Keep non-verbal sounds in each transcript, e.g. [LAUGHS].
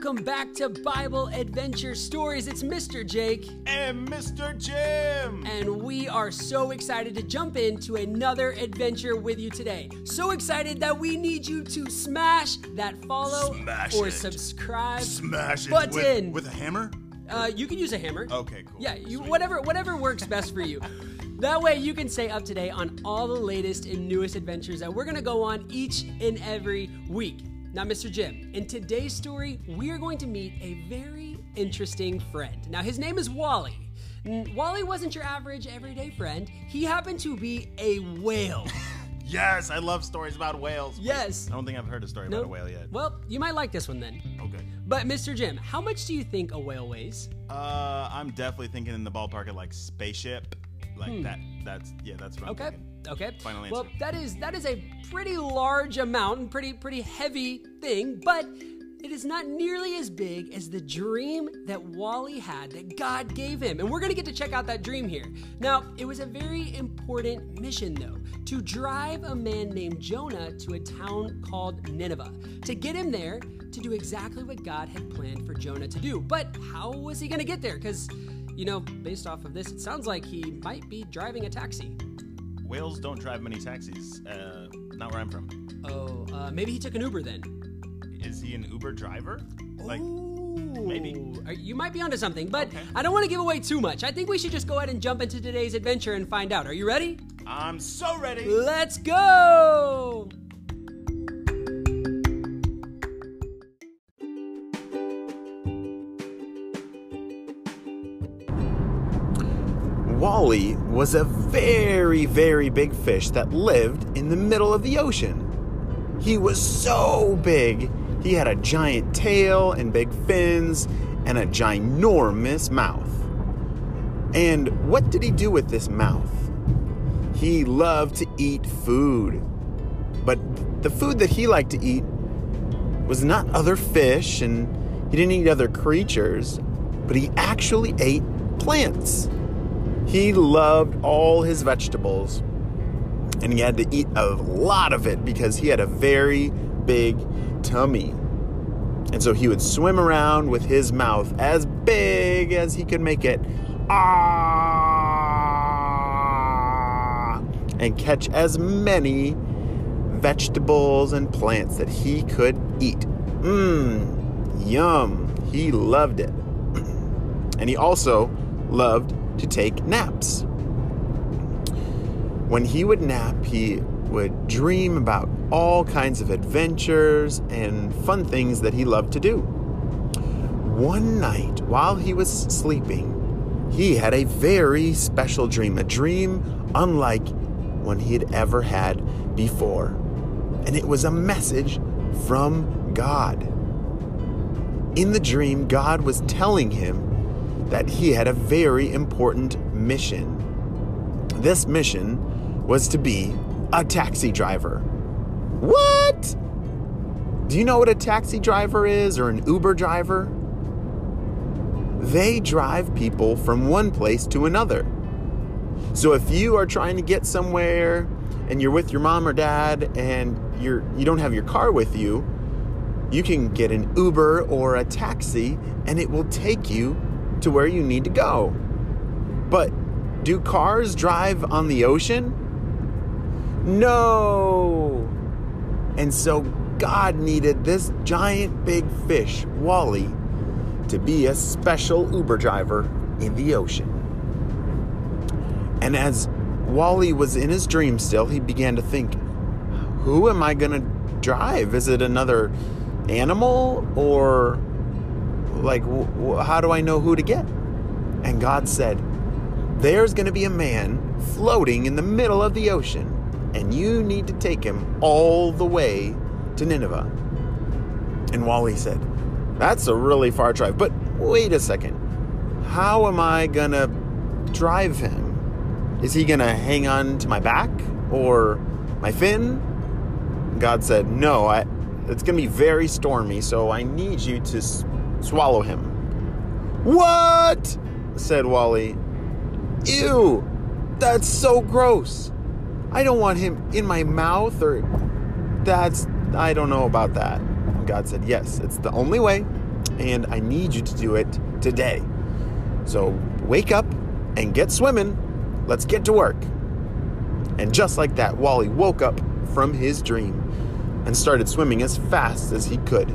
welcome back to Bible Adventure Stories. It's Mr. Jake, And Mr. Jim! and we are so excited to jump into another adventure with you today. So excited that we need you to smash that follow Smash or it. subscribe Smash it button. with, with a hammer? Uh, you can use a hammer. Okay, cool. Yeah, you Sweet. whatever whatever works best for you. [LAUGHS] That way you can stay up to date on all the latest and newest adventures that we're gonna go on each and every week. Now, Mr. Jim, in today's story, we are going to meet a very interesting friend. Now, his name is Wally. Wally wasn't your average everyday friend. He happened to be a whale. [LAUGHS] Yes, I love stories about whales. Wait, Yes. I don't think I've heard a story No- about a whale yet. Well, you might like this one then. Okay. But, Mr. Jim, how much do you think a whale weighs? Uh, I'm definitely thinking in the ballpark of like spaceship. Like that. That's, yeah, that's what I'm Okay. thinking. Okay. Final Well, that is that is a pretty large amount and pretty pretty heavy thing, but it is not nearly as big as the dream that Wally had that God gave him. And we're going to get to check out that dream here. Now, it was a very important mission though, to drive a man named Jonah to a town called Nineveh, to get him there to do exactly what God had planned for Jonah to do. But how was he going to get there? Cuz you know, based off of this, it sounds like he might be driving a taxi. Whales don't drive many taxis. Uh, not where I'm from. Oh, uh, maybe he took an Uber then. Is he an Uber driver? Like, maybe. You might be onto something, but Okay. I don't want to give away too much. I think we should just go ahead and jump into today's adventure and find out. Are you ready? I'm so ready. Let's go! Wally was a very, very big fish that lived in the middle of the ocean. He was so big, he had a giant tail and big fins and a ginormous mouth. And what did he do with this mouth? He loved to eat food. But the food that he liked to eat was not other fish and he didn't eat other creatures, but he actually ate plants. He loved all his vegetables, and he had to eat a lot of it because he had a very big tummy. And so he would swim around with his mouth as big as he could make it. Ah! And catch as many vegetables and plants that he could eat. Mmm, yum. He loved it. [CLEARS THROAT] and he also loved to take naps. When he would nap, he would dream about all kinds of adventures and fun things that he loved to do. One night, while he was sleeping, he had a very special dream, a dream unlike one he had ever had before. And it was a message from God. In the dream, God was telling him that he had a very important mission. This mission was to be a taxi driver. What? Do you know what a taxi driver is or an Uber driver? They drive people from one place to another. So if you are trying to get somewhere and you're with your mom or dad and you're you don't have your car with you, you can get an Uber or a taxi and it will take you to where you need to go. But do cars drive on the ocean? No. And so God needed this giant big fish, Wally, to be a special Uber driver in the ocean. And as Wally was in his dream still, he began to think, who am I going to drive? Is it another animal or like w- w- how do I know who to get? And God said, there's going to be a man floating in the middle of the ocean and you need to take him all the way to Nineveh. And Wally said, that's a really far drive, but wait a second. How am I going to drive him? Is he going to hang on to my back or my fin? God said, No, I, it's going to be very stormy, so I need you to swallow him. What? said Wally. Ew, that's so gross. I don't want him in my mouth or that's, I don't know about that. God said, Yes, it's the only way. and I need you to do it today. So wake up and get swimming. Let's get to work. And just like that, Wally woke up from his dream and started swimming as fast as he could.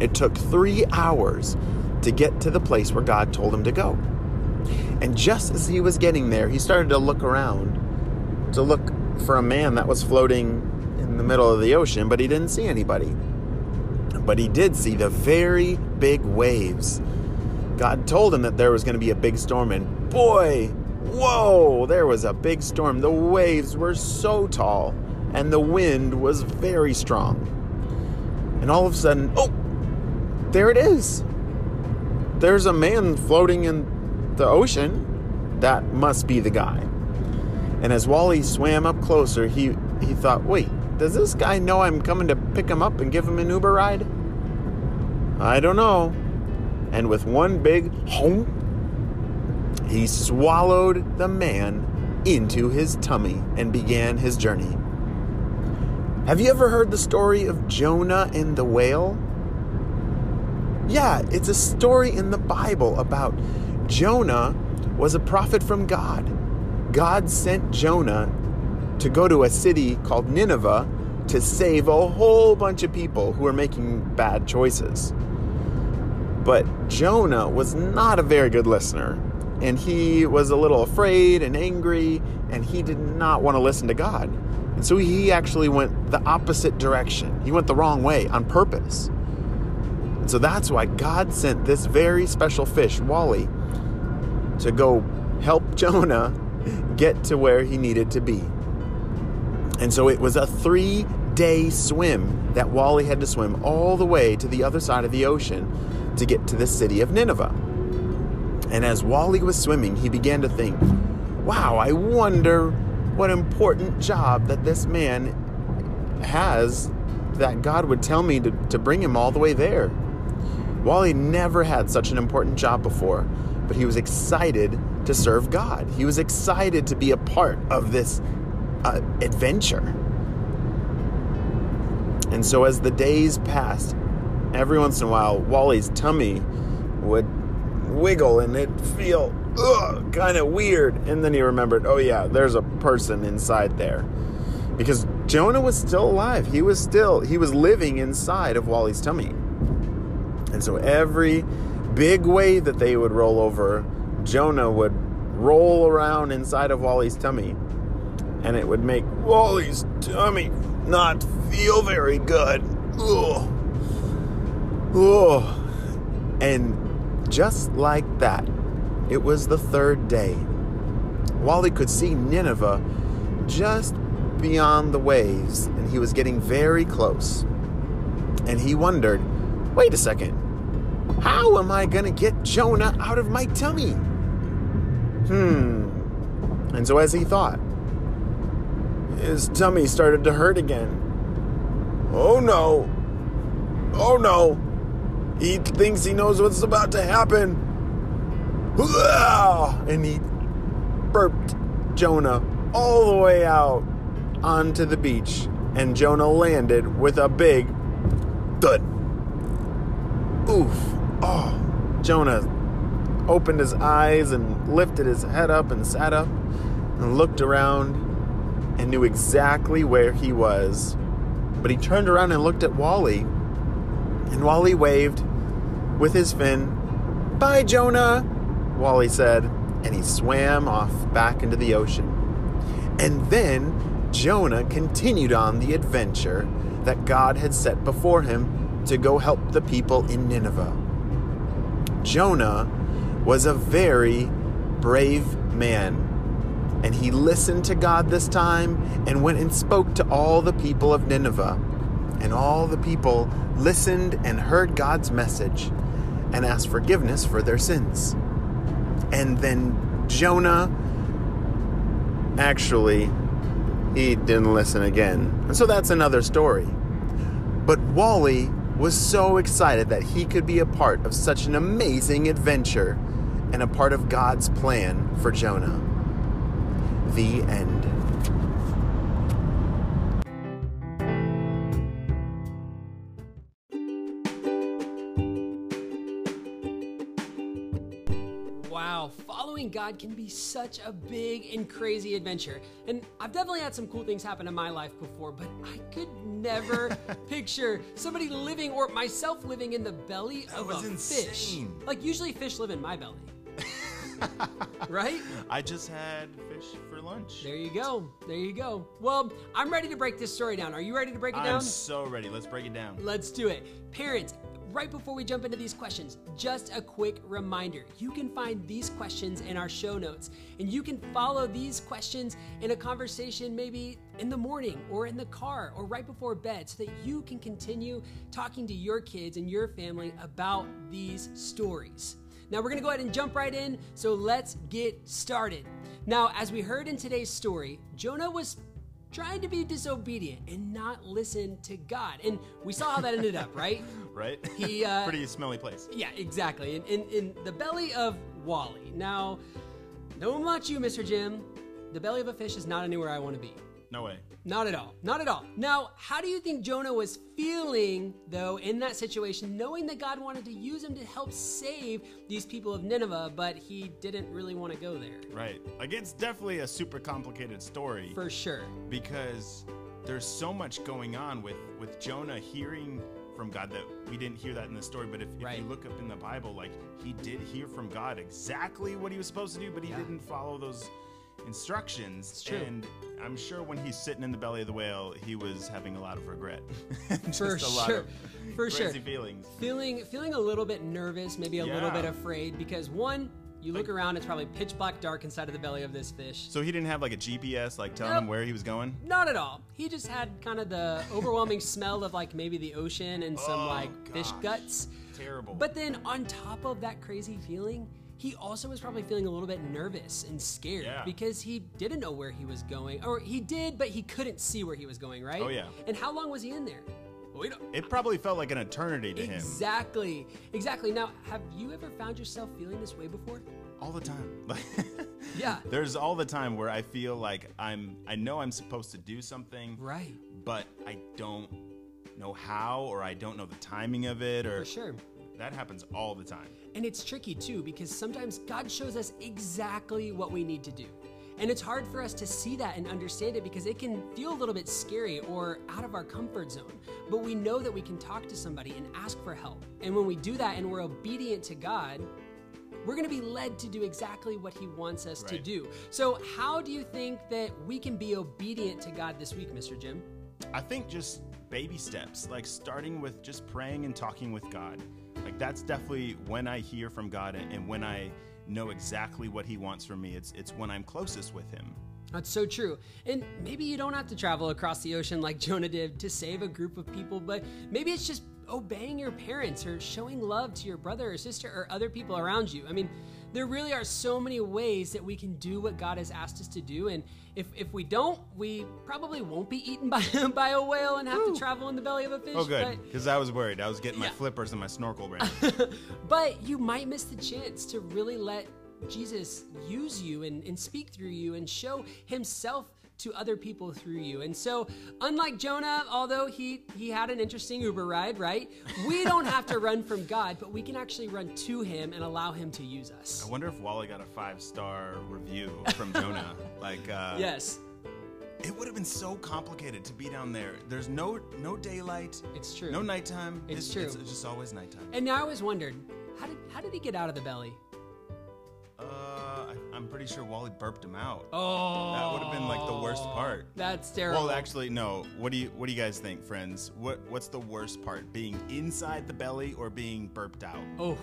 It took three hours to get to the place where God told him to go. And just as he was getting there, he started to look around to look for a man that was floating in the middle of the ocean, but he didn't see anybody. But he did see the very big waves. God told him that there was going to be a big storm, and boy, whoa, there was a big storm. The waves were so tall, and the wind was very strong. And all of a sudden, oh, there it is. There's a man floating in the ocean. That must be the guy. And as Wally swam up closer, he, he thought, wait, does this guy know I'm coming to pick him up and give him an Uber ride? I don't know. And with one big home, he swallowed the man into his tummy and began his journey. Have you ever heard the story of Jonah and the whale? Yeah, it's a story in the Bible about Jonah was a prophet from God. God sent Jonah to go to a city called Nineveh to save a whole bunch of people who were making bad choices. But Jonah was not a very good listener, and he was a little afraid and angry, and he did not want to listen to God. And so he actually went the opposite direction. He went the wrong way on purpose. So that's why God sent this very special fish, Wally, to go help [LAUGHS] Jonah get to where he needed to be. And so it was a three day swim that Wally had to swim all the way to the other side of the ocean to get to the city of Nineveh. And as Wally was swimming, he began to think, wow, I wonder what important job that this man has that God would tell me to, to bring him all the way there. Wally never had such an important job before, but he was excited to serve God. He was excited to be a part of this uh, adventure. And so, as the days passed, every once in a while, Wally's tummy would wiggle and it'd feel kind of weird. And then he remembered, oh, yeah, there's a person inside there. Because Jonah was still alive. He was still, he was living inside of Wally's tummy. And so every big wave that they would roll over, Jonah would roll around inside of Wally's tummy. And it would make Wally's tummy not feel very good. Ugh. Ugh. And just like that, it was the third day. Wally could see Nineveh just beyond the waves, and he was getting very close. And he wondered wait a second, how am I going to get Jonah out of my tummy? Hmm. And so, as he thought, his tummy started to hurt again. Oh no! Oh no! He thinks he knows what's about to happen. And he burped Jonah all the way out onto the beach. And Jonah landed with a big thud. Oof. Oh, Jonah opened his eyes and lifted his head up and sat up and looked around and knew exactly where he was. But he turned around and looked at Wally, and Wally waved with his fin. Bye, Jonah, Wally said, and he swam off back into the ocean. And then Jonah continued on the adventure that God had set before him to go help the people in Nineveh. Jonah was a very brave man. And he listened to God this time and went and spoke to all the people of Nineveh. And all the people listened and heard God's message and asked forgiveness for their sins. And then Jonah actually he didn't listen again. And so that's another story. But Wally was so excited that he could be a part of such an amazing adventure and a part of God's plan for Jonah. The end. Following God can be such a big and crazy adventure. And I've definitely had some cool things happen in my life before, but I could never [LAUGHS] picture somebody living or myself living in the belly of was a fish. Like usually fish live in my belly. [LAUGHS] right? I just had fish for lunch. There you go. There you go. Well, I'm ready to break this story down. Are you ready to break it down? I'm so ready. Let's break it down. Let's do it. Parents, right before we jump into these questions, just a quick reminder. You can find these questions in our show notes, and you can follow these questions in a conversation maybe in the morning or in the car or right before bed so that you can continue talking to your kids and your family about these stories. Now, we're gonna go ahead and jump right in, so let's get started. Now, as we heard in today's story, Jonah was trying to be disobedient and not listen to God. And we saw how that ended up, right? [LAUGHS] Right? He, [LAUGHS] uh, Pretty smelly place. Yeah, exactly. In, in, in the belly of Wally. Now, don't about you, Mr. Jim. The belly of a fish is not anywhere I want to be. No way. Not at all. Not at all. Now, how do you think Jonah was feeling, though, in that situation, knowing that God wanted to use him to help save these people of Nineveh, but he didn't really want to go there? Right. Like it's definitely a super complicated story For sure. because there's so much going on with with Jonah hearing from God that we didn't hear that in the story. But if, if Right. you look up in the Bible, like he did hear from God exactly what he was supposed to do, but he Yeah. didn't follow those instructions. And I'm sure when he's sitting in the belly of the whale, he was having a lot of regret. [LAUGHS] Just For a lot sure. of For sure. crazy feelings. Feeling feeling a little bit nervous, maybe a little bit afraid because one, you look around, it's probably pitch black dark inside of the belly of this fish. So he didn't have like a GPS, like telling Nope. him where he was going. Not at all. He just had kind of the overwhelming smell of like maybe the ocean and some Oh, like fish gosh. guts. Terrible. But then on top of that crazy feeling, he also was probably feeling a little bit nervous and scared Yeah. because he didn't know where he was going. Or he did, but he couldn't see where he was going, right? Oh, yeah. And how long was he in there? We don't, it probably felt like an eternity to him. Exactly. Exactly. Now, have you ever found yourself feeling this way before? all the time. [LAUGHS] Yeah. There's all the time where I feel like I'm I know I'm supposed to do something, Right. but I don't know how or I don't know the timing of it or For sure. that happens all the time. And it's tricky too because sometimes God shows us exactly what we need to do. And it's hard for us to see that and understand it because it can feel a little bit scary or out of our comfort zone. But we know that we can talk to somebody and ask for help. And when we do that and we're obedient to God, we're going to be led to do exactly what He wants us to do. So, how do you think that we can be obedient to God this week, Mr. Jim? I think just baby steps, like starting with just praying and talking with God. Like that's definitely when I hear from God and, when I know exactly what he wants from me. It's it's when I'm closest with him. That's so true. And maybe you don't have to travel across the ocean like [LAUGHS] Jonah did to save a group of people, but maybe it's just obeying your parents or showing love to your brother or sister or other people around you. I mean, there really are so many ways that we can do what God has asked us to do. And if, if we don't, we probably won't be eaten by, [LAUGHS] by a whale and have to travel in the belly of a fish. Oh good, because I was worried. I was getting my Yeah. flippers and my snorkel ready. But, [LAUGHS] but you might miss the chance to really let Jesus use you and, and speak through you and show himself to other people through you. And so, unlike Jonah, although he, he had an interesting Uber ride, right? We don't have to run from God, but we can actually run to him and allow him to use us. I wonder if Wally got a five star review from Jonah. [LAUGHS] Like, uh, Yes, it would have been so complicated to be down there. There's no no daylight, it's true. no nighttime. It's true. It's just always nighttime. And now I always wondered, how did, how did he get out of the belly? I, I'm pretty sure Wally burped him out. Oh, That would have been like the worst oh, part. That's terrible. Well, actually, no. What do you What do you guys think, friends? What What's the worst part? Being inside the belly or being burped out? oh,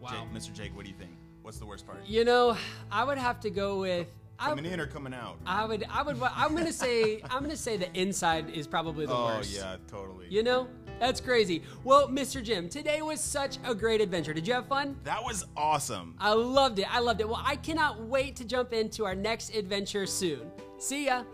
wow. Jake, Mr. Jake, what do you think? What's the worst part? You know, I would have to go with. I, Coming in or coming out? I would, I would, I'm gonna say, I'm gonna say the inside is probably the oh worst. Oh yeah, totally. You know, that's crazy. Well, Mr. Jim, today was such a great adventure. Did you have fun? That was awesome. I loved it. I loved it. Well, I cannot wait to jump into our next adventure soon. See ya.